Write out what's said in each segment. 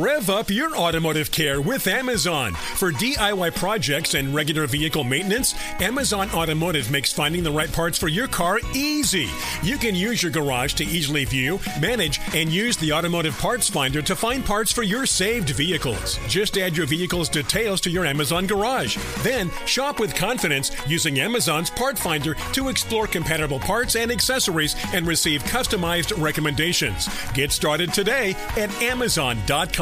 Rev up your automotive care with Amazon. For DIY projects and regular vehicle maintenance, Amazon Automotive makes finding the right parts for your car easy. You can use your garage to easily view, manage, and use the automotive parts finder to find parts for your saved vehicles. Just add your vehicle's details to your Amazon garage. Then shop with confidence using Amazon's part finder to explore compatible parts and accessories and receive customized recommendations. Get started today at Amazon.com.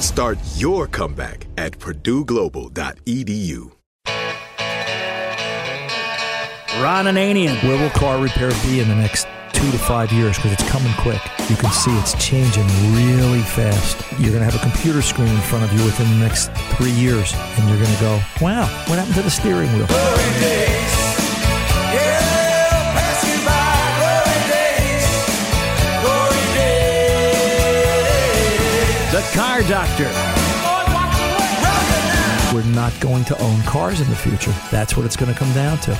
Start your comeback at purdueglobal.edu. Ron Ananian. Where will car repair be in the next two to five years? Because it's coming quick. You can see it's changing really fast. You're going to have a computer screen in front of you within the next three years, and you're going to go, wow, what happened to the steering wheel? The Car Doctor. We're not going to own cars in the future. That's what it's going to come down to.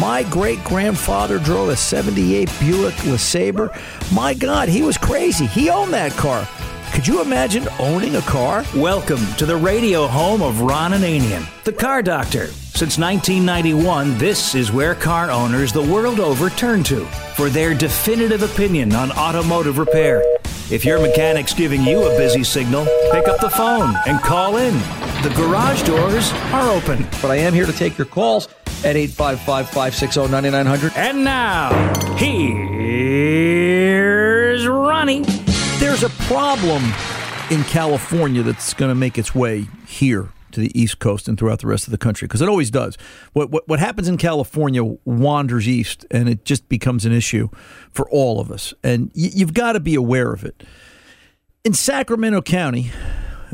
My great grandfather drove a 78 Buick LeSabre. My God, he was crazy. He owned that car. Could you imagine owning a car? Welcome to the radio home of Ron Ananian, the Car Doctor. Since 1991, this is where car owners the world over turn to for their definitive opinion on automotive repair. If your mechanic's giving you a busy signal, pick up the phone and call in. The garage doors are open. But I am here to take your calls at 855 560 9900. And now, here's Ronnie. There's a problem in California that's going to make its way here to the East Coast and throughout the rest of the country because it always does. What, what what happens in California wanders east, and it just becomes an issue for all of us. And y- you've got to be aware of it. In Sacramento County,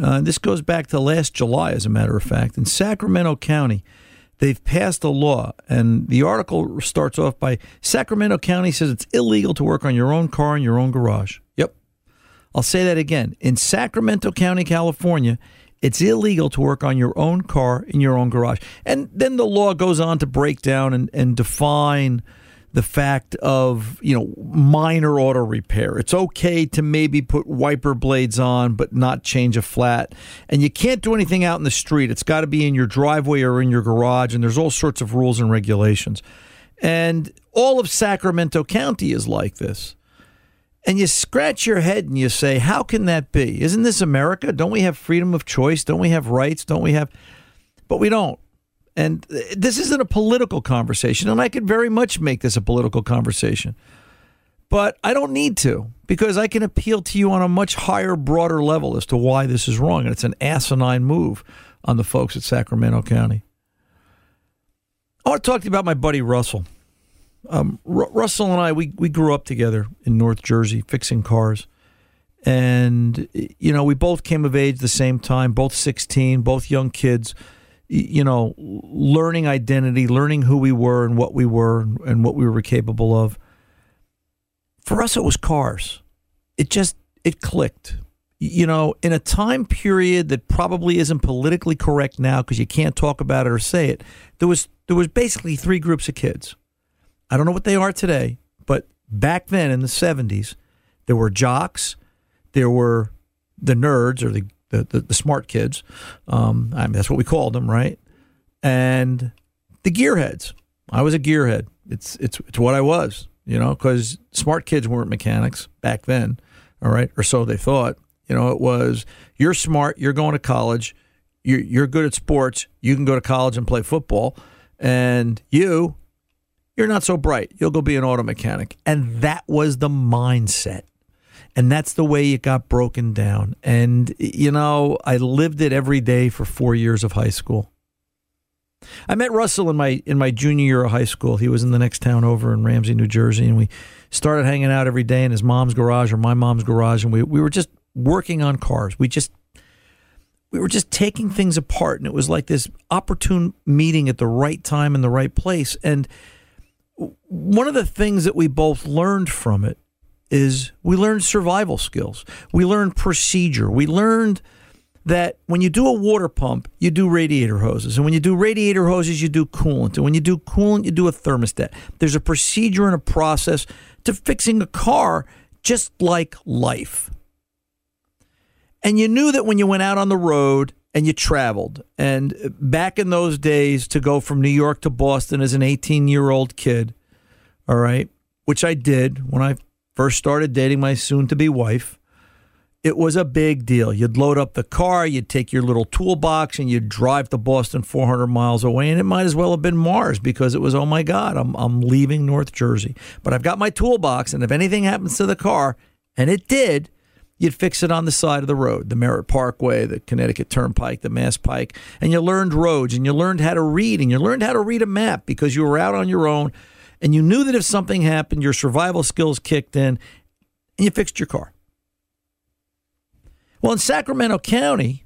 uh, this goes back to last July, as a matter of fact. In Sacramento County, they've passed a law, and the article starts off by Sacramento County says it's illegal to work on your own car in your own garage. Yep. I'll say that again. In Sacramento County, California, it's illegal to work on your own car in your own garage. And then the law goes on to break down and, and define the fact of, you know, minor auto repair. It's okay to maybe put wiper blades on, but not change a flat. And you can't do anything out in the street. It's got to be in your driveway or in your garage. And there's all sorts of rules and regulations. And all of Sacramento County is like this. And you scratch your head and you say, how can that be? Isn't this America? Don't we have freedom of choice? Don't we have rights? Don't we have. But we don't. And this isn't a political conversation. And I could very much make this a political conversation. But I don't need to because I can appeal to you on a much higher, broader level as to why this is wrong. And it's an asinine move on the folks at Sacramento County. I want to talk to you about my buddy Russell. Um, R- Russell and I, we, we grew up together in North Jersey fixing cars. And, you know, we both came of age the same time, both 16, both young kids. you know, learning identity, learning who we were and what we were and what we were capable of. For us, it was cars. It just, it clicked. You know, in a time period that probably isn't politically correct now because you can't talk about it or say it, there was there was basically three groups of kids. I don't know what they are today, but back then in the 70s, there were jocks, there were the nerds or the the, the, the smart kids. Um, I mean, that's what we called them, right? And the gearheads. I was a gearhead. It's it's it's what I was, you know, because smart kids weren't mechanics back then, all right, or so they thought. You know, it was you're smart, you're going to college, you're, you're good at sports, you can go to college and play football, and you, you're not so bright. You'll go be an auto mechanic, and that was the mindset. And that's the way it got broken down. And, you know, I lived it every day for four years of high school. I met Russell in my in my junior year of high school. He was in the next town over in Ramsey, New Jersey, and we started hanging out every day in his mom's garage or my mom's garage, and we we were just working on cars. We just we were just taking things apart, and it was like this opportune meeting at the right time in the right place. And one of the things that we both learned from it is we learned survival skills. We learned procedure. We learned that when you do a water pump, you do radiator hoses. And when you do radiator hoses, you do coolant. And when you do coolant, you do a thermostat. There's a procedure and a process to fixing a car just like life. And you knew that when you went out on the road and you traveled, and back in those days, to go from New York to Boston as an 18 year old kid, all right, which I did when I first started dating my soon to be wife, it was a big deal. You'd load up the car, you'd take your little toolbox, and you'd drive to Boston 400 miles away. And it might as well have been Mars because it was, oh my God, I'm, I'm leaving North Jersey. But I've got my toolbox, and if anything happens to the car, and it did, you'd fix it on the side of the road, the Merritt Parkway, the Connecticut Turnpike, the Mass Pike, and you learned roads and you learned how to read and you learned how to read a map because you were out on your own and you knew that if something happened, your survival skills kicked in and you fixed your car. Well, in Sacramento County,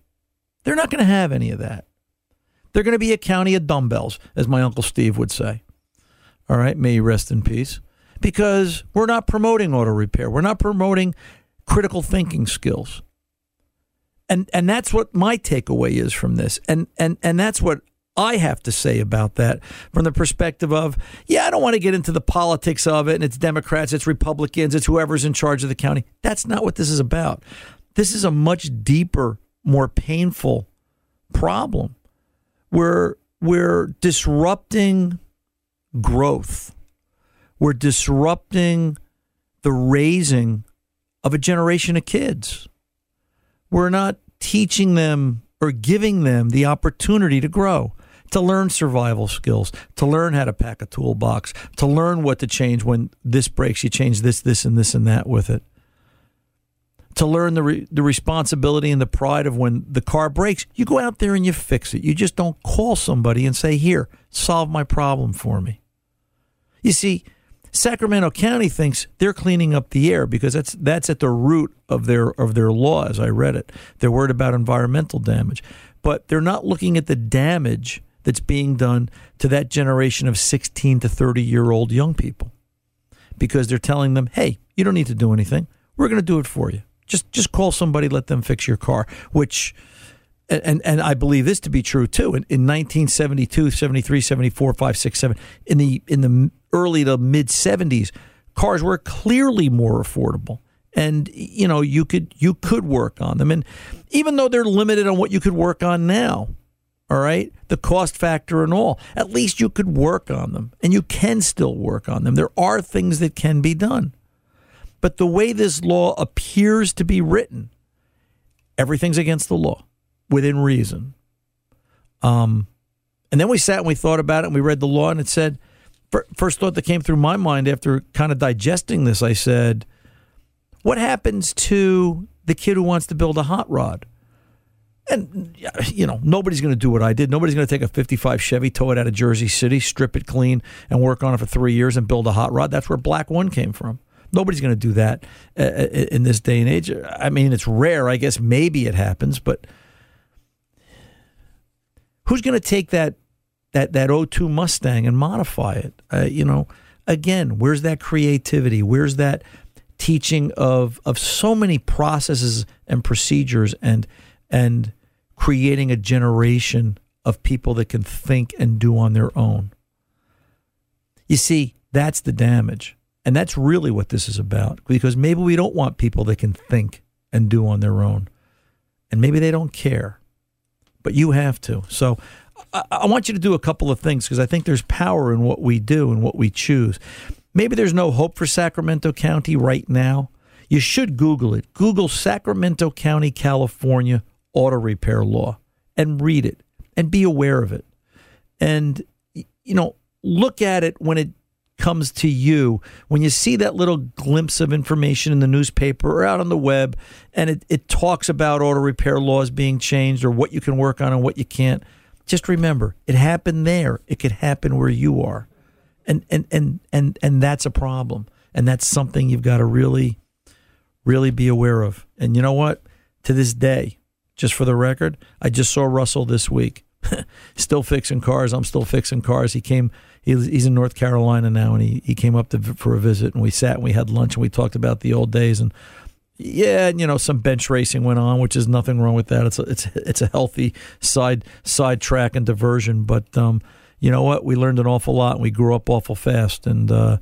they're not going to have any of that. They're going to be a county of dumbbells, as my Uncle Steve would say. All right, may you rest in peace. Because we're not promoting auto repair. We're not promoting critical thinking skills. And and that's what my takeaway is from this. And and and that's what I have to say about that from the perspective of, yeah, I don't want to get into the politics of it and it's Democrats, it's Republicans, it's whoever's in charge of the county. That's not what this is about. This is a much deeper, more painful problem. We're, we're disrupting growth, we're disrupting the raising of a generation of kids. We're not teaching them or giving them the opportunity to grow to learn survival skills, to learn how to pack a toolbox, to learn what to change when this breaks. You change this, this, and this, and that with it. To learn the re- the responsibility and the pride of when the car breaks, you go out there and you fix it. You just don't call somebody and say, "Here, solve my problem for me." You see, Sacramento County thinks they're cleaning up the air because that's that's at the root of their of their law. As I read it, they're worried about environmental damage, but they're not looking at the damage that's being done to that generation of 16 to 30 year old young people because they're telling them, hey, you don't need to do anything. We're going to do it for you. Just just call somebody, let them fix your car, which and and I believe this to be true too. In, in 1972, 73, 74, 5, 6, 7, in the in the early to mid 70s, cars were clearly more affordable. And you know, you could you could work on them. And even though they're limited on what you could work on now, all right, the cost factor and all. At least you could work on them, and you can still work on them. There are things that can be done. But the way this law appears to be written, everything's against the law within reason. Um, and then we sat and we thought about it and we read the law, and it said, first thought that came through my mind after kind of digesting this, I said, what happens to the kid who wants to build a hot rod? And you know, nobody's going to do what I did. Nobody's going to take a '55 Chevy, tow it out of Jersey City, strip it clean, and work on it for three years and build a hot rod. That's where Black One came from. Nobody's going to do that uh, uh, in this day and age. I mean, it's rare. I guess maybe it happens, but Who's going to take that that that 02 Mustang and modify it? Uh, you know, again, where's that creativity? Where's that teaching of of so many processes and procedures and and creating a generation of people that can think and do on their own? You see, that's the damage. And that's really what this is about because maybe we don't want people that can think and do on their own. And maybe they don't care, but you have to. So I, I want you to do a couple of things because I think there's power in what we do and what we choose. Maybe there's no hope for Sacramento County right now. You should Google it. Google Sacramento County, California auto repair law and read it and be aware of it. And, you know, look at it when it comes to you when you see that little glimpse of information in the newspaper or out on the web and it, it talks about auto repair laws being changed or what you can work on and what you can't just remember it happened there. It could happen where you are. And and and and, and that's a problem. And that's something you've got to really really be aware of. And you know what? To this day just for the record i just saw russell this week. Still fixing cars. I'm still fixing cars. He came he's in North Carolina now, and he, he came up to, for a visit, and we sat and we had lunch and we talked about the old days and. Yeah, you know, some bench racing went on, which is nothing wrong with that. It's a, it's it's a healthy side side track and diversion. But um, you know what? We learned an awful lot, and we grew up awful fast, and uh,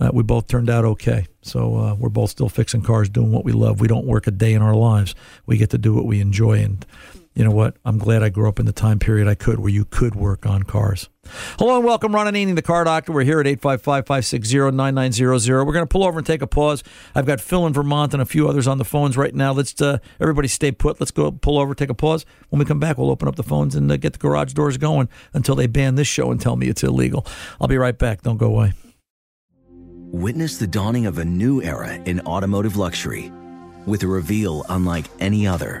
uh, we both turned out okay. So uh, we're both still fixing cars, doing what we love. We don't work a day in our lives. We get to do what we enjoy, and you know what? I'm glad I grew up in the time period I could where you could work on cars. Hello and welcome, Ron Ananian, the car doctor. We're here at 855 560 9900. We're going to pull over and take a pause. I've got Phil in Vermont and a few others on the phones right now. Let's uh, everybody stay put. Let's go pull over, take a pause. When we come back, we'll open up the phones and uh, get the garage doors going until they ban this show and tell me it's illegal. I'll be right back. Don't go away. Witness the dawning of a new era in automotive luxury with a reveal unlike any other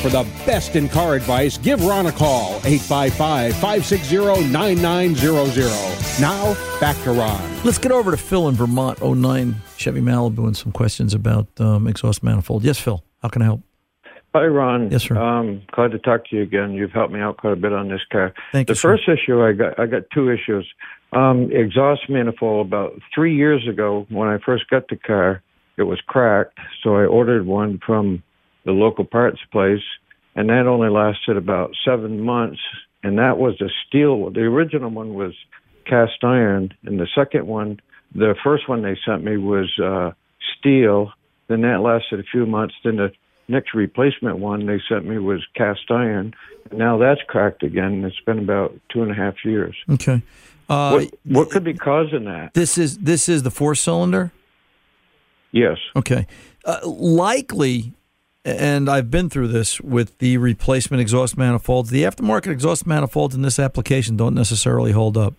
For the best in car advice, give Ron a call, 855 560 9900. Now, back to Ron. Let's get over to Phil in Vermont, 09 Chevy Malibu, and some questions about um, exhaust manifold. Yes, Phil, how can I help? Hi, Ron. Yes, sir. Um, glad to talk to you again. You've helped me out quite a bit on this car. Thank the you, sir. first issue I got, I got two issues. Um, exhaust manifold. About three years ago, when I first got the car, it was cracked, so I ordered one from the local parts place, and that only lasted about seven months. And that was a steel. The original one was cast iron, and the second one, the first one they sent me was uh, steel. Then that lasted a few months. Then the next replacement one they sent me was cast iron. Now that's cracked again. It's been about two and a half years. Okay. Uh, what, what could be causing that? This is this is the four cylinder. Yes. Okay. Uh, likely, and I've been through this with the replacement exhaust manifolds. The aftermarket exhaust manifolds in this application don't necessarily hold up.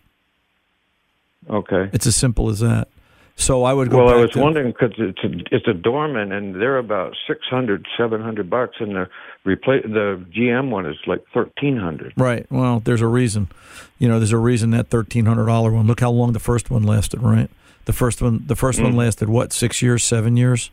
Okay. It's as simple as that. So I would go. Well, I was to- wondering because it's a, it's a Dorman, and they're about six hundred, seven hundred bucks, and the repla- the GM one is like thirteen hundred. Right. Well, there's a reason. You know, there's a reason that thirteen hundred dollar one. Look how long the first one lasted. Right. The first one. The first one Mm. lasted what? Six years? Seven years?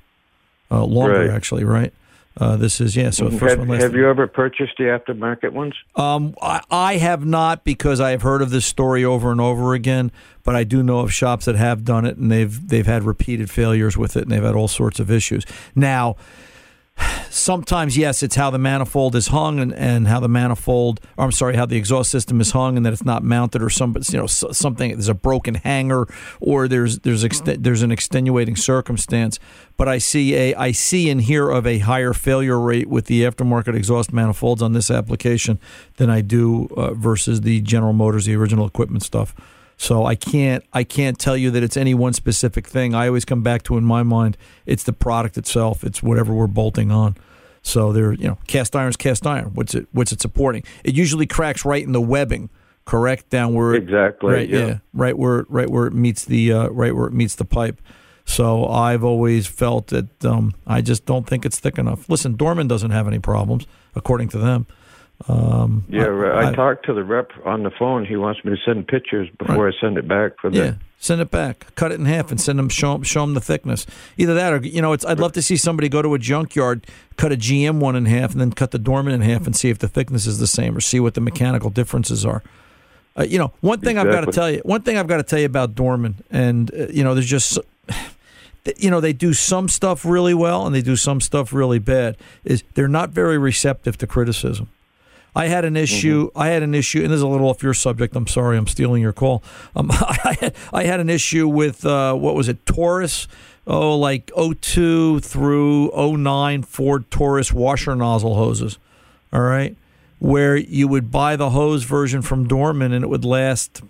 Uh, longer Right. actually. Right. Uh, this is yeah. So the first have, one lasted. have you ever purchased the aftermarket ones? Um, I, I have not because I have heard of this story over and over again. But I do know of shops that have done it, and they've they've had repeated failures with it, and they've had all sorts of issues. Now, sometimes yes, it's how the manifold is hung, and, and how the manifold, or I'm sorry, how the exhaust system is hung, and that it's not mounted, or some you know something. There's a broken hanger, or there's there's there's an extenuating circumstance. But I see a I see and hear of a higher failure rate with the aftermarket exhaust manifolds on this application than I do uh, versus the General Motors, the original equipment stuff. So I can't I can't tell you that it's any one specific thing. I always come back to in my mind it's the product itself. It's whatever we're bolting on. So they're you know cast iron's cast iron. What's it what's it supporting? It usually cracks right in the webbing, correct down where Exactly, right yeah. right where right where it meets the uh, right where it meets the pipe. So I've always felt that um, I just don't think it's thick enough. Listen, Dorman doesn't have any problems according to them. Um, Yeah, right. I, I- talked to the rep on the phone. He wants me to send pictures before I send it back for the. Yeah, send it back, cut it in half, and send them show 'em- show 'em the thickness. Either that, or you know, it's. I'd love to see somebody go to a junkyard, cut a GM one in half, and then cut the Dorman in half, and see if the thickness is the same, or see what the mechanical differences are. Uh, you know, one thing I've got to tell you. One thing I've got to tell you about Dorman, and uh, you know, there's just. You know they do some stuff really well and they do some stuff really bad. Is they're not very receptive to criticism. I had an issue. I had an issue, and this is a little off your subject. I'm sorry, I'm stealing your call. Um, I, had, I had an issue with uh, what was it, Taurus? Oh, like 02 through 09 Ford Taurus washer nozzle hoses. All right, where you would buy the hose version from Dorman, and it would last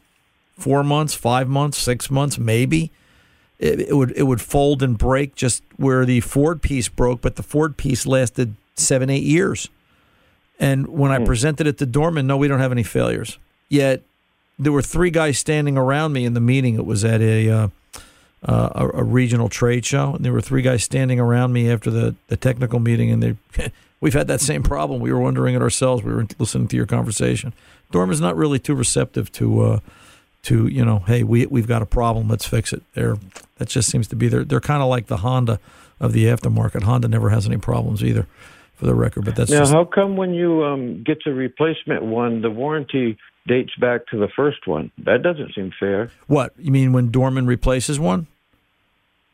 four months, five months, six months, maybe. It, it would it would fold and break just where the Ford piece broke, but the Ford piece lasted seven, eight years. And when I presented it to Dorman, no, we don't have any failures. Yet there were three guys standing around me in the meeting. It was at a uh, uh, a, a regional trade show, and there were three guys standing around me after the, the technical meeting, and they we've had that same problem. We were wondering it ourselves. We were listening to your conversation. Dorman's not really too receptive to uh, to you know, hey, we we've got a problem, let's fix it. They're that just seems to be they're they're kind of like the Honda of the aftermarket. Honda never has any problems either, for the record. But that's now, just how come when you um, get the replacement one, the warranty dates back to the first one. That doesn't seem fair. What you mean when Dorman replaces one?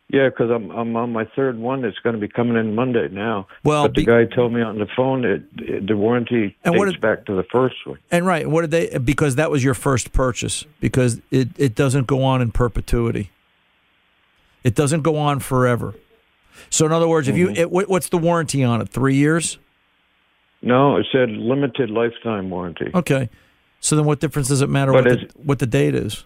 Yeah, because I'm I'm on my third one that's going to be coming in Monday now. Well, but the be- guy told me on the phone it, it the warranty And dates what did- back to the first one. And right, what did they? Because that was your first purchase. Because it it doesn't go on in perpetuity. It doesn't go on forever. So in other words, if you Mhm. it, what's the warranty on it? Three years. No, it said limited lifetime warranty. Okay. So then, what difference does it matter what the, what the date is?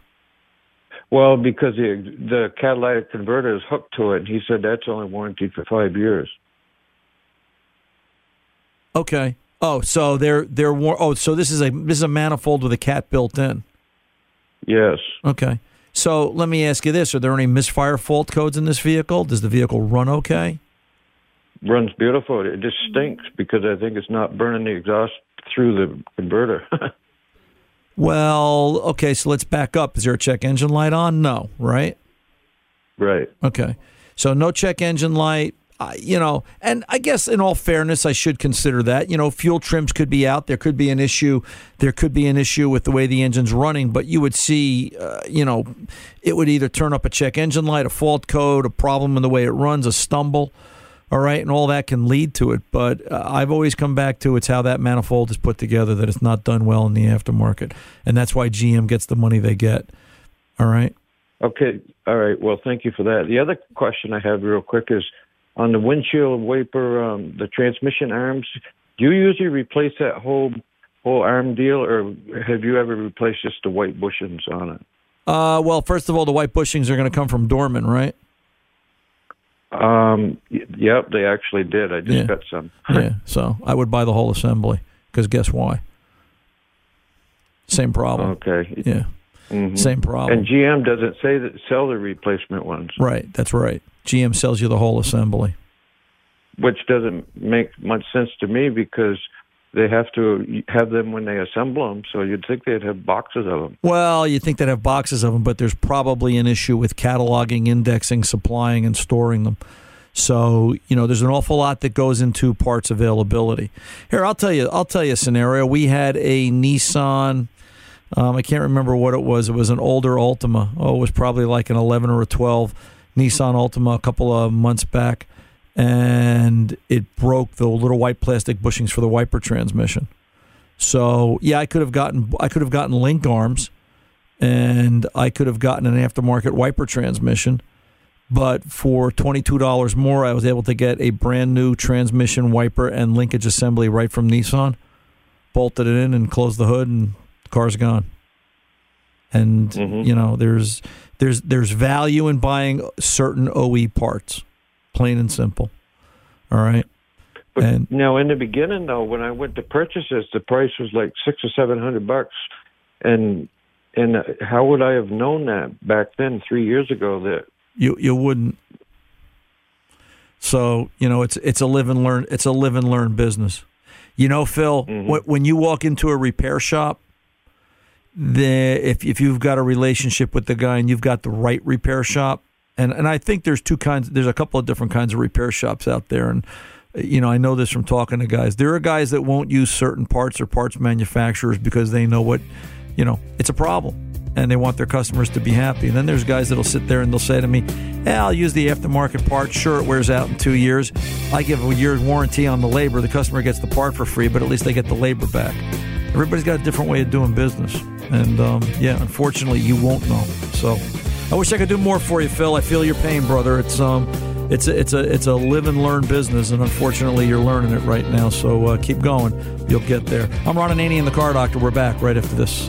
Well, because the the catalytic converter is hooked to it, and he said that's only warranted for five years. Okay. Oh, so they're they're war- oh, so this is a this is a manifold with a cat built in. Yes. Okay. So let me ask you this: Are there any misfire fault codes in this vehicle? Does the vehicle run okay? Runs beautiful. It just mm-hmm. stinks because I think it's not burning the exhaust through the converter. Well, okay. So let's back up. Is there a check engine light on? No, right? right. Okay. So no check engine light. Uh, you know, and I guess in all fairness, I should consider that. You know, fuel trims could be out. There could be an issue. There could be an issue with the way the engine's running. But you would see, uh, you know, it would either turn up a check engine light, a fault code, a problem in the way it runs, a stumble. All right, and all that can lead to it. But uh, I've always come back to it's how that manifold is put together that it's not done well in the aftermarket, and that's why GM gets the money they get. All right. Okay. All right. Well, thank you for that. The other question I have, real quick, is on the windshield wiper, um, the transmission arms. Do you usually replace that whole whole arm deal, or have you ever replaced just the white bushings on it? Uh, well, first of all, the white bushings are going to come from Dorman, right? Um. y- Yep. They actually did. I just Yeah. got some. yeah. So I would buy the whole assembly because guess why? Same problem. Okay. Yeah. Mhm. Same problem. And GM doesn't say that sell the replacement ones, Right. That's right. GM sells you the whole assembly. which doesn't make much sense to me because they have to have them when they assemble them. So you'd think they'd have boxes of them. Well, you'd think they'd have boxes of them, but there's probably an issue with cataloging, indexing, supplying, and storing them. So you know, there's an awful lot that goes into parts availability. Here, I'll tell you. I'll tell you a scenario. We had a Nissan. Um, I can't remember what it was. It was an older Altima. Oh, it was probably like an 11 or a 12 Nissan Altima a couple of months back, and it broke the little white plastic bushings for the wiper transmission. So yeah, I could have gotten I could have gotten link arms, and I could have gotten an aftermarket wiper transmission. But for twenty two dollars more, I was able to get a brand new transmission wiper and linkage assembly right from Nissan. Bolted it in and closed the hood, and the car's gone. And mm-hmm. you know, there's there's there's value in buying certain OE parts, plain and simple. All right. But And- now, in the beginning, though, when I went to purchase this, the price was like six or seven hundred bucks, and and how would I have known that back then, three years ago? That You you wouldn't. So you know it's it's a live and learn it's a live and learn business. You know, Phil, mm-hmm. when, when you walk into a repair shop, the if if you've got a relationship with the guy and you've got the right repair shop, and and I think there's two kinds. There's a couple of different kinds of repair shops out there, and you know I know this from talking to guys. There are guys that won't use certain parts or parts manufacturers because they know what you know it's a problem and they want their customers to be happy. And then there's guys that'll sit there and they'll say to me, "Yeah, I'll use the aftermarket part. Sure, it wears out in two years. I give a year's warranty on the labor. The customer gets the part for free, but at least they get the labor back." Everybody's got a different way of doing business, and um, yeah, unfortunately, you won't know. So, I wish I could do more for you, Phil. I feel your pain, brother. It's um, it's a, it's a it's a live and learn business, and unfortunately, you're learning it right now. So uh, keep going. You'll get there. I'm Ron Ananian, the Car Doctor. We're back right after this.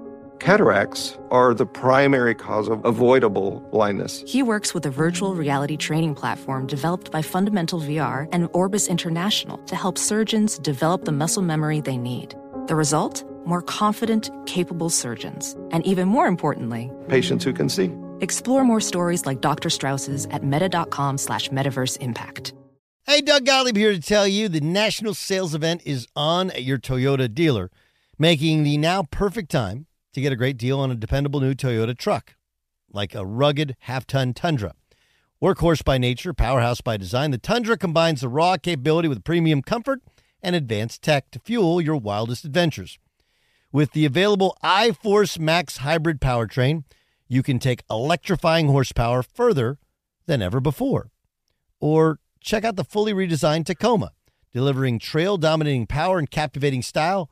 Cataracts are the primary cause of avoidable blindness. He works with a virtual reality training platform developed by Fundamental VR and Orbis International to help surgeons develop the muscle memory they need. The result? More confident, capable surgeons. And even more importantly, patients who can see. Explore more stories like Dr. Strauss's at meta.com slash metaverse impact. Hey, Doug Gottlieb here to tell you the national sales event is on at your Toyota dealer, making the now perfect time to get a great deal on a dependable new Toyota truck, like a rugged half ton Tundra. Workhorse by nature, powerhouse by design, the Tundra combines the raw capability with premium comfort and advanced tech to fuel your wildest adventures. With the available iForce Max hybrid powertrain, you can take electrifying horsepower further than ever before. Or check out the fully redesigned Tacoma, delivering trail dominating power and captivating style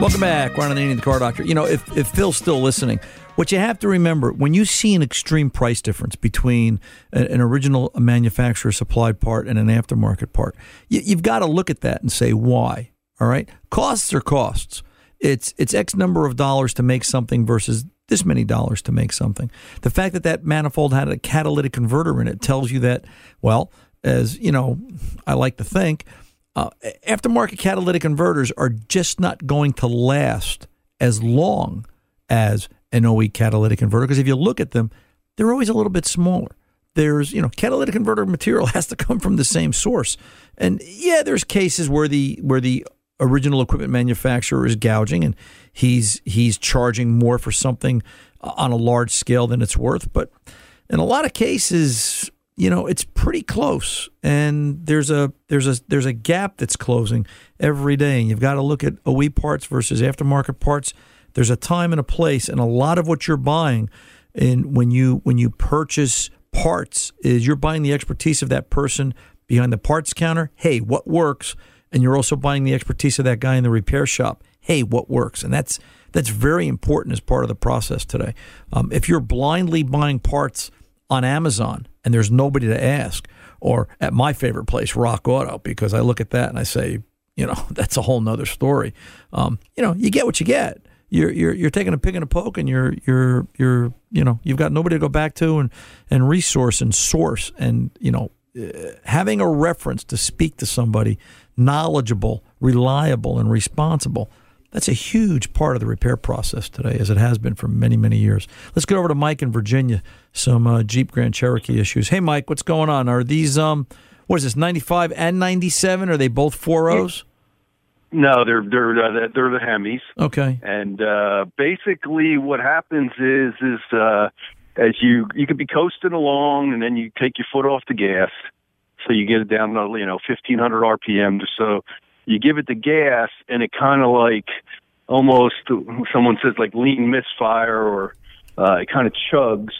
Welcome back, Ron Ananian, the car doctor. You know, if, if Phil's still listening, what you have to remember when you see an extreme price difference between an, original manufacturer supplied part and an aftermarket part, you, you've got to look at that and say why. All right, costs are costs. It's it's X number of dollars to make something versus this many dollars to make something. The fact that that manifold had a catalytic converter in it tells you that, well, as you know, I like to think uh, aftermarket catalytic converters are just not going to last as long as an OE catalytic converter because if you look at them, they're always a little bit smaller. There's, you know, catalytic converter material has to come from the same source. And yeah, there's cases where the where the original equipment manufacturer is gouging and he's he's charging more for something on a large scale than it's worth, but in a lot of cases you know it's pretty close. And there's a there's a there's a gap that's closing every day. And you've got to look at OE parts versus aftermarket parts. There's a time and a place. And a lot of what you're buying and when you when you purchase parts is you're buying the expertise of that person behind the parts counter. Hey what works? And you're also buying the expertise of that guy in the repair shop. Hey what works? And that's that's very important as part of the process today. Um, if you're blindly buying parts on Amazon and there's nobody to ask, or at my favorite place, Rock Auto, because I look at that and I say, you know, that's a whole nother story. Um, you know, you get what you get. You're, you're you're taking a pick and a poke, and you're you're you're you know you've got nobody to go back to and and resource and source and you know uh, having a reference to speak to somebody knowledgeable, reliable, and responsible that's a huge part of the repair process today, as it has been for many, many years. Let's get over to Mike in Virginia. Some uh, Jeep Grand Cherokee issues. Hey, Mike, what's going on? Are these um, what is this, ninety five and ninety seven? Are they both four O's? No, they're they're uh, they're the Hemis. Okay. And uh, basically, what happens is is uh, as you you could be coasting along, and then you take your foot off the gas, so you get it down to you know fifteen hundred RPM. Just so you give it the gas, and it kind of like almost someone says like lean misfire, or uh, it kind of chugs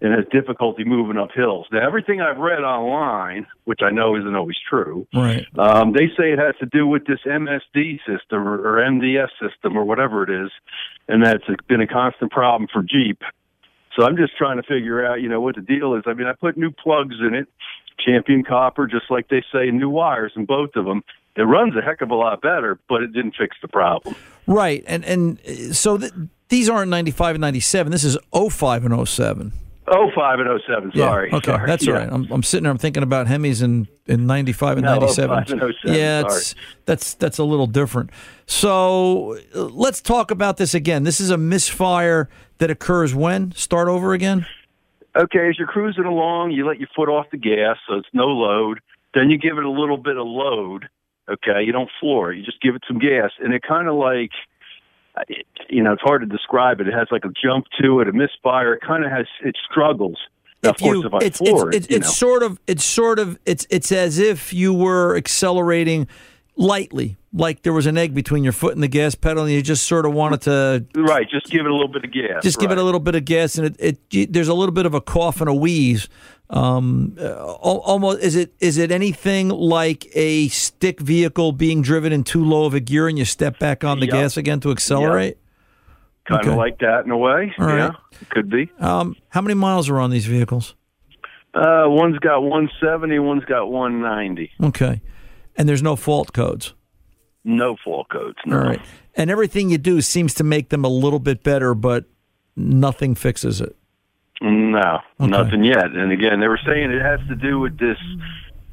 and has difficulty moving up hills. Now, everything I've read online, which I know isn't always true, Right. um, they say it has to do with this MSD system or, or MDS system or whatever it is, and that's been a constant problem for Jeep. So I'm just trying to figure out, you know, what the deal is. I mean, I put new plugs in it, champion copper, just like they say, new wires in both of them. It runs a heck of a lot better, but it didn't fix the problem. Right. And and uh, so th- these aren't 95 and 97. This is 05 and 07. Oh five and oh seven. Yeah, Sorry. Okay, sorry. that's yeah. all right. I'm, I'm sitting there. I'm thinking about Hemis in, in 95 and No, 97. 05 and 07, yeah, it's, that's that's a little different. So uh, let's talk about this again. This is a misfire that occurs when? Start over again. Okay, as you're cruising along, you let your foot off the gas, so it's no load. Then you give it a little bit of load. Okay, you don't floor it. You just give it some gas, and it kind of like, it- you know, it's hard to describe it. It has like a jump to it, a misfire. It kind of has, it struggles. Now, of course, if I it's floor it's, it, it's, you it's know. sort of it's sort of it's it's as if you were accelerating lightly, like there was an egg between your foot and the gas pedal, and you just sort of wanted to right. Just give it a little bit of gas. just give it a little bit of gas, and it, it there's a little bit of a cough and a wheeze. Um, uh, almost is it is it anything like a stick vehicle being driven in too low of a gear, and you step back on the Yep. gas again to accelerate? kind of okay. like that in a way. All yeah, right. could be. Um, how many miles are on these vehicles? Uh, one's got 170, one's got 190. Okay, and there's no fault codes. No fault codes. No. All right. And everything you do seems to make them a little bit better, but nothing fixes it. No, Okay. nothing yet. And again, they were saying it has to do with this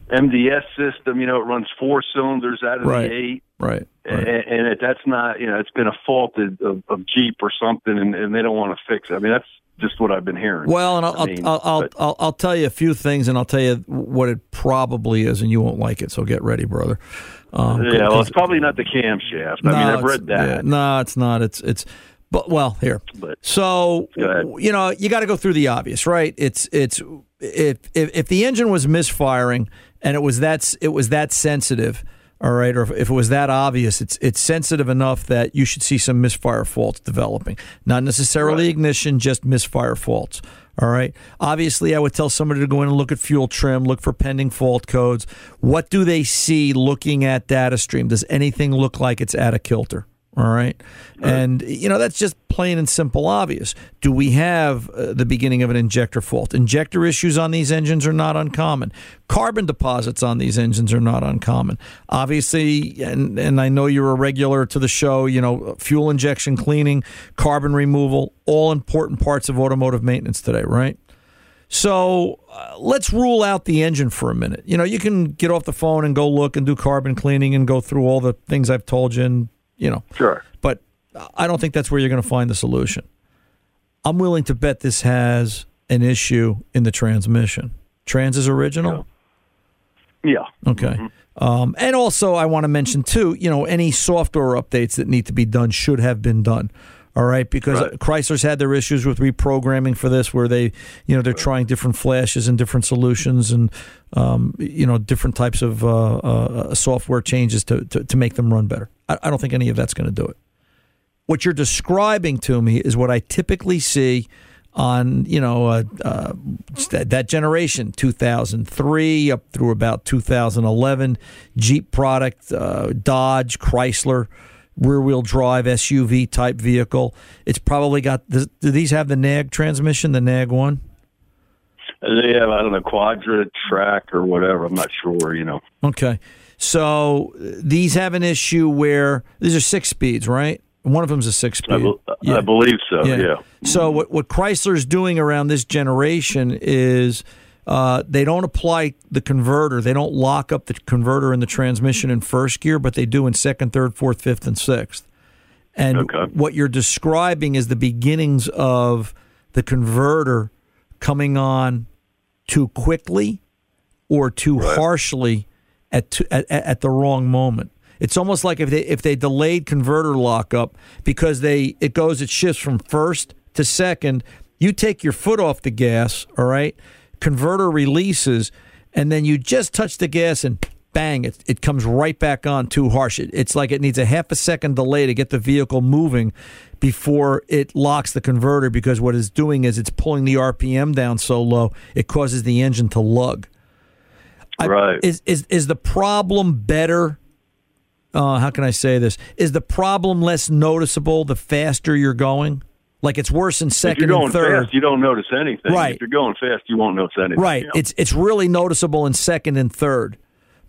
MDS system. You know, it runs four cylinders out of Right. the eight. Right. And, and it, that's not, you know, it's been a fault of, of, Jeep or something, and, and they don't want to fix it. I mean, that's just what I've been hearing. Well, and I'll I mean, I'll, I'll, I'll I'll tell you a few things, and I'll tell you what it probably is, and you won't like it. So get ready, brother. Um, yeah, well, it's probably not the camshaft. I mean, I've read that. yeah, no, it's not. It's it's. But well, here. But, so you know, you got to go through the obvious, right? It's it's if if if the engine was misfiring and it was that it was that sensitive, all right, or if, if it was that obvious, it's it's sensitive enough that you should see some misfire faults developing. Not necessarily ignition, just misfire faults. All right. Obviously, I would tell somebody to go in and look at fuel trim, look for pending fault codes. What do they see looking at data stream? Does anything look like it's out of kilter? All right. And, you know, that's just plain and simple obvious. Do we have uh, the beginning of an injector fault? Injector issues on these engines are not uncommon. Carbon deposits on these engines are not uncommon. Obviously, and, and I know you're a regular to the show, you know, fuel injection cleaning, carbon removal, all important parts of automotive maintenance today, right? So uh, let's rule out the engine for a minute. You know, you can get off the phone and go look and do carbon cleaning and go through all the things I've told you, and you know, sure. But I don't think that's where you're going to find the solution. I'm willing to bet this has an issue in the transmission. Trans is original. Yeah. Okay. Um, and also, I want to mention too, you know, any software updates that need to be done should have been done. All right, because Chrysler's had their issues with reprogramming for this, where they, you know, they're trying different flashes and different solutions and, um, you know, different types of uh, uh, software changes to, to to make them run better. I, I don't think any of that's going to do it. What you're describing to me is what I typically see on you know uh, uh, that, that generation 2003 up through about 2011 Jeep product uh, Dodge Chrysler rear wheel drive SUV type vehicle it's probably got do these have the nag transmission the nag one They have, I don't know, quadra track or whatever. I'm not sure, you know. okay so these have an issue where these are six speeds right one of them's a six speed I, bel I believe so, yeah. So what what Chrysler's doing around this generation is uh, they don't apply the converter. They don't lock up the converter in the transmission in first gear, but they do in second, third, fourth, fifth, and sixth. And what you're describing is the beginnings of the converter coming on too quickly or too harshly at, at at the wrong moment. It's almost like if they if they delayed converter lockup because they it goes it shifts from first to second. You take your foot off the gas, all right? Converter releases, and then you just touch the gas and bang, it, it comes right back on too harsh. It, it's like it needs a half a second delay to get the vehicle moving before it locks the converter because what it's doing is it's pulling the RPM down so low it causes the engine to lug. I- Right. is is is the problem better? Uh, how can I say this? Is the problem less noticeable the faster you're going? Like it's worse in if second you're going and third. fast, you don't notice anything. Right. If you're going fast, you won't notice anything. Right. you know? It's it's really noticeable in second and third,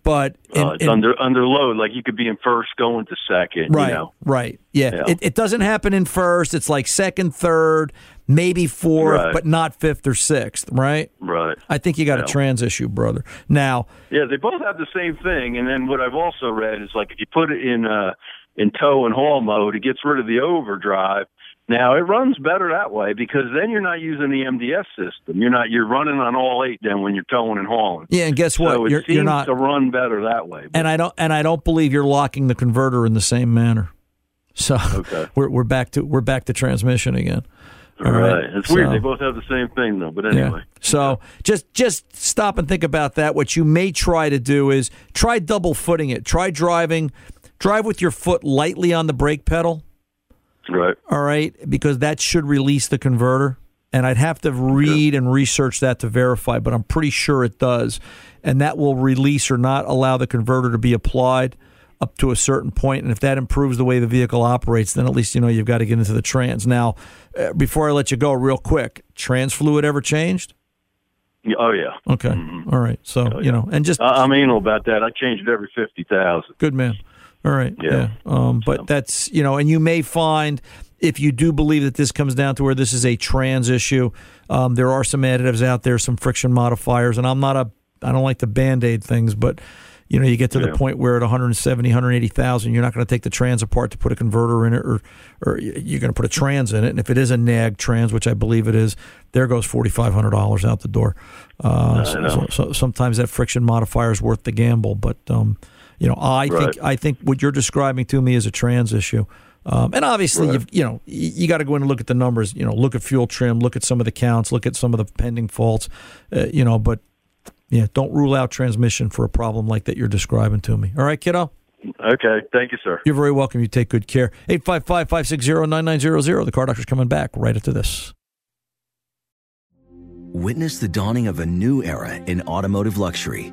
but in, Uh, it's in- under under load. Like you could be in first going to second. right, You know? right, yeah. Yeah. It, it doesn't happen in first. It's like second, third, maybe fourth, Right. but not fifth or sixth. Right. Right. I think you got a trans issue, brother. Now, Yeah, they both have the same thing. And then what I've also read is like if you put it in uh in tow and haul mode, it gets rid of the overdrive. Now it runs better that way because then you're not using the MDS system. You're not you're running on all eight then when you're towing and hauling. yeah, and guess what? So it you're seems you're not, to run better that way. and I don't, and I don't believe you're locking the converter in the same manner. So Okay. we're we're back to we're back to transmission again. All right. It's weird. They both have the same thing though. But anyway. So just just stop and think about that. What you may try to do is try double footing it. Try driving, drive with your foot lightly on the brake pedal. Right. All right, because that should release the converter. And I'd have to read and research that to verify, but I'm pretty sure it does. And that will release or not allow the converter to be applied up to a certain point. And if that improves the way the vehicle operates, then at least you know you've got to get into the trans. Now, uh, before I let you go, real quick, trans fluid ever changed? Yeah, Oh yeah. Okay. All right. So, you know, and just I, I'm anal about that. I change it every fifty thousand. Good man. All right. Yeah. Yeah. Um, but that's you know, and you may find if you do believe that this comes down to where this is a trans issue, um, there are some additives out there, some friction modifiers, and I'm not a I don't like the band aid things, but you know, you get to the Yeah. point where at 170, 180,000, you're not going to take the trans apart to put a converter in it, or or you're going to put a trans in it. And if it is a nag trans, which I believe it is, there goes forty five hundred dollars out the door. Uh, so, so, so sometimes that friction modifier is worth the gamble, but um, you know, I Right. think I think what you're describing to me is a trans issue. Um, and obviously, Right. you've, you know, you, you got to go in and look at the numbers. You know, look at fuel trim, look at some of the counts, look at some of the pending faults. Uh, you know, but yeah, don't rule out transmission for a problem like that you're describing to me. All right, kiddo. Okay. Thank you, sir. You're very welcome. You take good care. 855 560 9900. The car doctor's coming back right after this. Witness the dawning of a new era in automotive luxury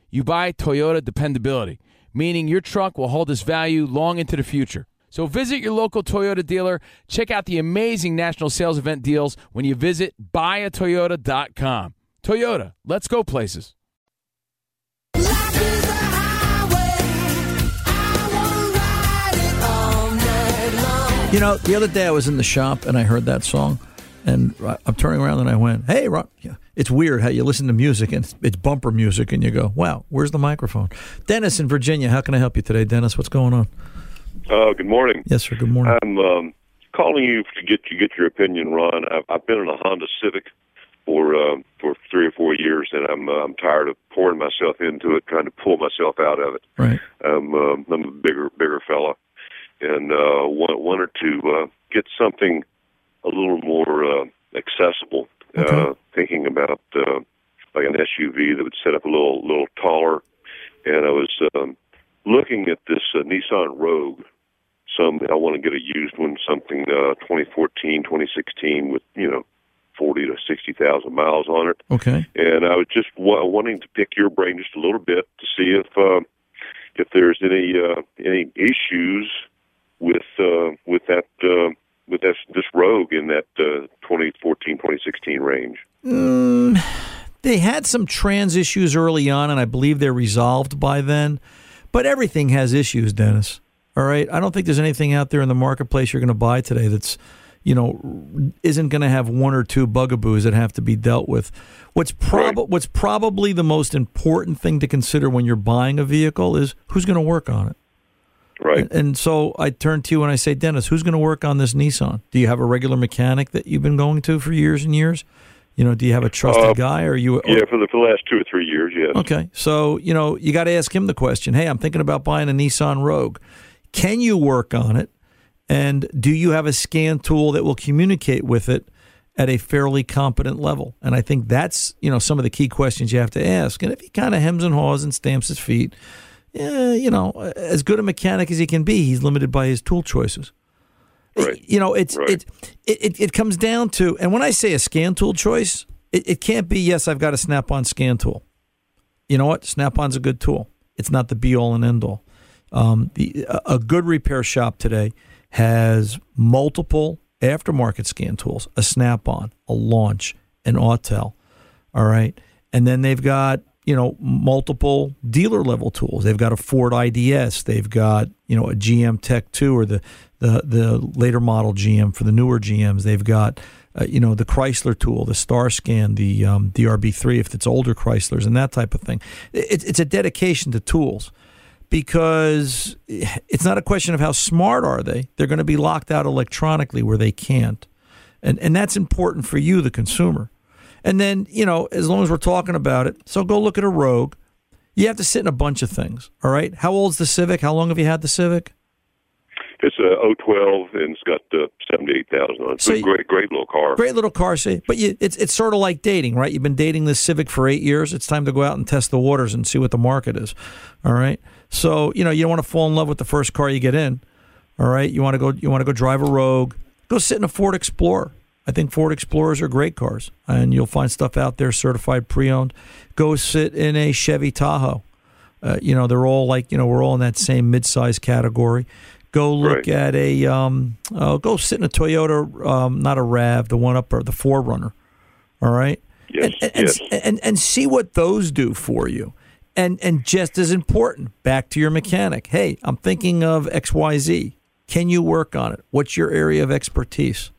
you buy Toyota dependability, meaning your truck will hold its value long into the future. So visit your local Toyota dealer. Check out the amazing national sales event deals when you visit buyatoyota.com. Toyota, let's go places. You know, the other day I was in the shop and I heard that song, and I'm turning around and I went, "Hey, Ron." Yeah. It's weird how you listen to music and it's, bumper music, and you go, "Wow, where's the microphone?" Dennis in Virginia, how can I help you today, Dennis? What's going on? Uh, good morning. Yes, sir. Good morning. I'm um, calling you to get to get your opinion, Ron. I've, I've been in a Honda Civic for uh, for three or four years, and I'm uh, I'm tired of pouring myself into it, trying to pull myself out of it. Right. Um, um, I'm a bigger bigger fella, and uh, want, wanted to uh, get something a little more uh, accessible. Uh, thinking about uh, like an SUV that would set up a little little taller, and I was um, looking at this uh, Nissan Rogue. Some I want to get a used one, something uh, 2014, 2016, with you know 40 to 60,000 miles on it. Okay. And I was just wa- wanting to pick your brain just a little bit to see if uh, if there's any uh, any issues with uh, with that uh, with this this Rogue in that uh, 2014 2016 range. Mm, they had some trans issues early on, and I believe they're resolved by then. But everything has issues, Dennis. All right. I don't think there's anything out there in the marketplace you're going to buy today that's, you know, isn't going to have one or two bugaboos that have to be dealt with. What's prob- What's probably the most important thing to consider when you're buying a vehicle is who's going to work on it. Right. And, and so I turn to you and I say, Dennis, who's going to work on this Nissan? Do you have a regular mechanic that you've been going to for years and years? You know, do you have a trusted Uh, guy, or are you? Yeah, for the for the last two or three years, yes. Okay, so you know you got to ask him the question. Hey, I'm thinking about buying a Nissan Rogue. Can you work on it? And do you have a scan tool that will communicate with it at a fairly competent level? And I think that's you know some of the key questions you have to ask. And if he kind of hems and haws and stamps his feet, yeah, you know, as good a mechanic as he can be, he's limited by his tool choices. Right. You know, it's it, it it it comes down to, and when I say a scan tool choice, it, it can't be yes, I've got a Snap-on scan tool. You know what? Snap-on's a good tool. It's not the be all and end all. Um, the, a a good repair shop today has multiple aftermarket scan tools: a Snap-on, a Launch, an Autel. All right, and then they've got you know multiple dealer level tools. They've got a Ford IDS. They've got you know a GM Tech Two or the the the later model GM for the newer GMs. They've got uh, you know the Chrysler tool, the Star Scan, the um, DRB3 if it's older Chryslers and that type of thing. It, it's a dedication to tools because it's not a question of how smart are they. They're going to be locked out electronically where they can't, and and that's important for you, the consumer. And then you know as long as we're talking about it, so go look at a Rogue. You have to sit in a bunch of things. All right. How old's the Civic? How long have you had the Civic? It's a 012 and it's got uh, 78,000 on it. It's So a great, great little car. Great little car, see, but you, it's it's sort of like dating, right? You've been dating this Civic for eight years. It's time to go out and test the waters and see what the market is. All right. So you know you don't want to fall in love with the first car you get in. All right. You want to go. You want to go drive a Rogue. Go sit in a Ford Explorer. I think Ford Explorers are great cars, and you'll find stuff out there certified pre-owned. Go sit in a Chevy Tahoe. Uh, you know they're all like you know we're all in that same mid-size category. Go look at a um, oh, go sit in a Toyota, um, not a Rav, the one up or the 4Runner. All right. Yes. And, and, yes. and, and see what those do for you. And and just as important, back to your mechanic. Hey, I'm thinking of X Y Z. Can you work on it? What's your area of expertise?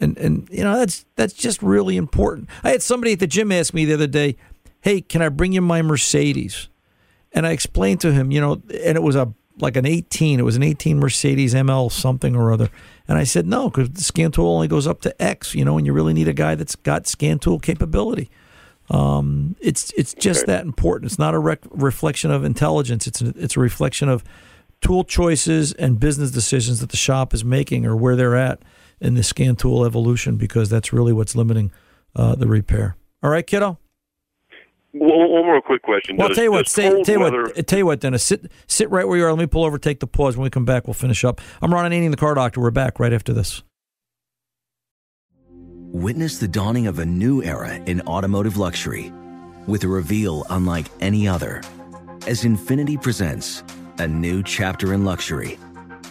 And and you know that's that's just really important. I had somebody at the gym ask me the other day, "Hey, can I bring you my Mercedes?" And I explained to him, you know, and it was a like an 18. It was an 18 Mercedes ML something or other. And I said, no, because the scan tool only goes up to X, you know, and you really need a guy that's got scan tool capability. Um, it's it's just Okay. that important. It's not a rec- reflection of intelligence. It's a, it's a reflection of tool choices and business decisions that the shop is making or where they're at in the scan tool evolution because that's really what's limiting uh, the repair. All right, kiddo. One, one more quick question. Well, Does- tell you what. does Stay, tell you weather- what. Tell you what, Dennis. Sit, sit right where you are. Let me pull over. Take the pause. When we come back, we'll finish up. I'm Ron Ananian, the car doctor. We're back right after this. Witness the dawning of a new era in automotive luxury with a reveal unlike any other as Infiniti presents a new chapter in luxury,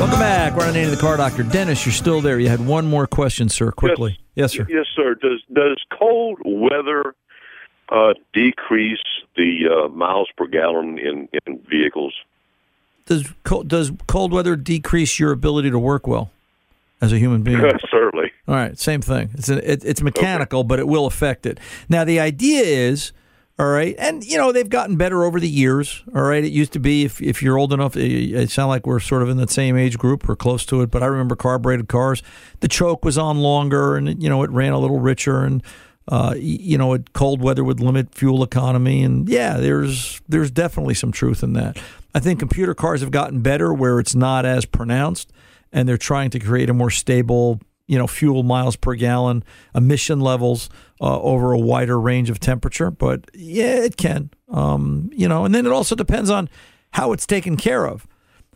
Welcome back. Ron Ananian, the car doctor. Dennis, you're still there. You had one more question, sir. Quickly. Yes, sir. Yes, sir. Does does cold weather uh, decrease the uh, miles per gallon in, in vehicles? Does cold, does cold weather decrease your ability to work well as a human being? Certainly. All right, same thing. It's a, it, it's mechanical, but it will affect it. Now the idea is, All right. And, you know, they've gotten better over the years. All right. It used to be, if, if you're old enough, it, it sounds like we're sort of in the same age group or close to it. But I remember carbureted cars. The choke was on longer and, you know, it ran a little richer. And, uh, you know, it, cold weather would limit fuel economy. And yeah, there's there's definitely some truth in that. I think computer cars have gotten better where it's not as pronounced and they're trying to create a more stable you know fuel miles per gallon emission levels uh, over a wider range of temperature but yeah it can. Um, you know and then it also depends on how it's taken care of.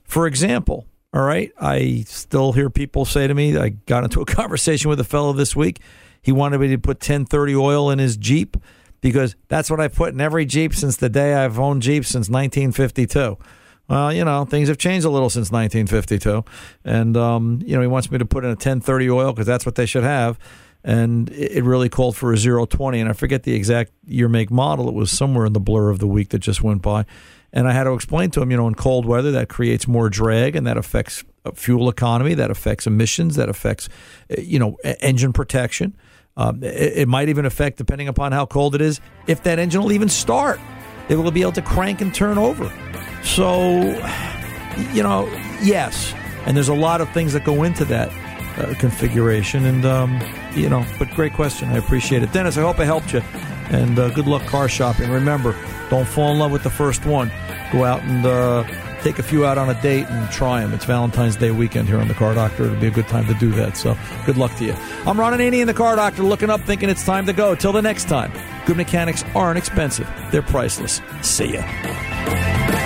For example all right i still hear people say to me i got into a conversation with a fellow this week. He wanted me to put 1030 oil in his jeep because that's what i put in every jeep since the day i've owned jeeps since 1952 well, you know, things have changed a little since 1952, and um, you know, he wants me to put in a 1030 oil because that's what they should have, and it really called for a 020, and I forget the exact year, make, model. It was somewhere in the blur of the week that just went by, and I had to explain to him, you know, in cold weather that creates more drag, and that affects uh, fuel economy, that affects emissions, that affects, uh, you know, engine protection. Um, it, it might even affect, depending upon how cold it is, if that engine will even start. It will be able to crank and turn over. So, you know, yes. And there's a lot of things that go into that uh, configuration. And, um, you know, but great question. I appreciate it. Dennis, I hope I helped you. And uh, good luck car shopping. Remember, don't fall in love with the first one. Go out and uh, take a few out on a date and try them. It's Valentine's Day weekend here on the Car Doctor. It'll be a good time to do that. So good luck to you. I'm Ron Ananian the Car Doctor, looking up, thinking it's time to go. Till the next time, good mechanics aren't expensive. They're priceless. See ya.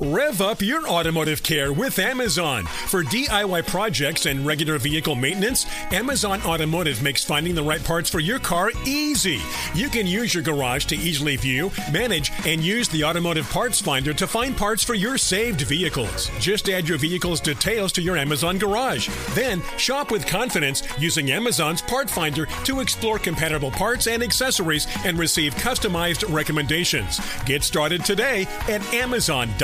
Rev up your automotive care with Amazon. For DIY projects and regular vehicle maintenance, Amazon Automotive makes finding the right parts for your car easy. You can use your garage to easily view, manage, and use the automotive parts finder to find parts for your saved vehicles. Just add your vehicle's details to your Amazon garage. Then shop with confidence using Amazon's part finder to explore compatible parts and accessories and receive customized recommendations. Get started today at Amazon.com.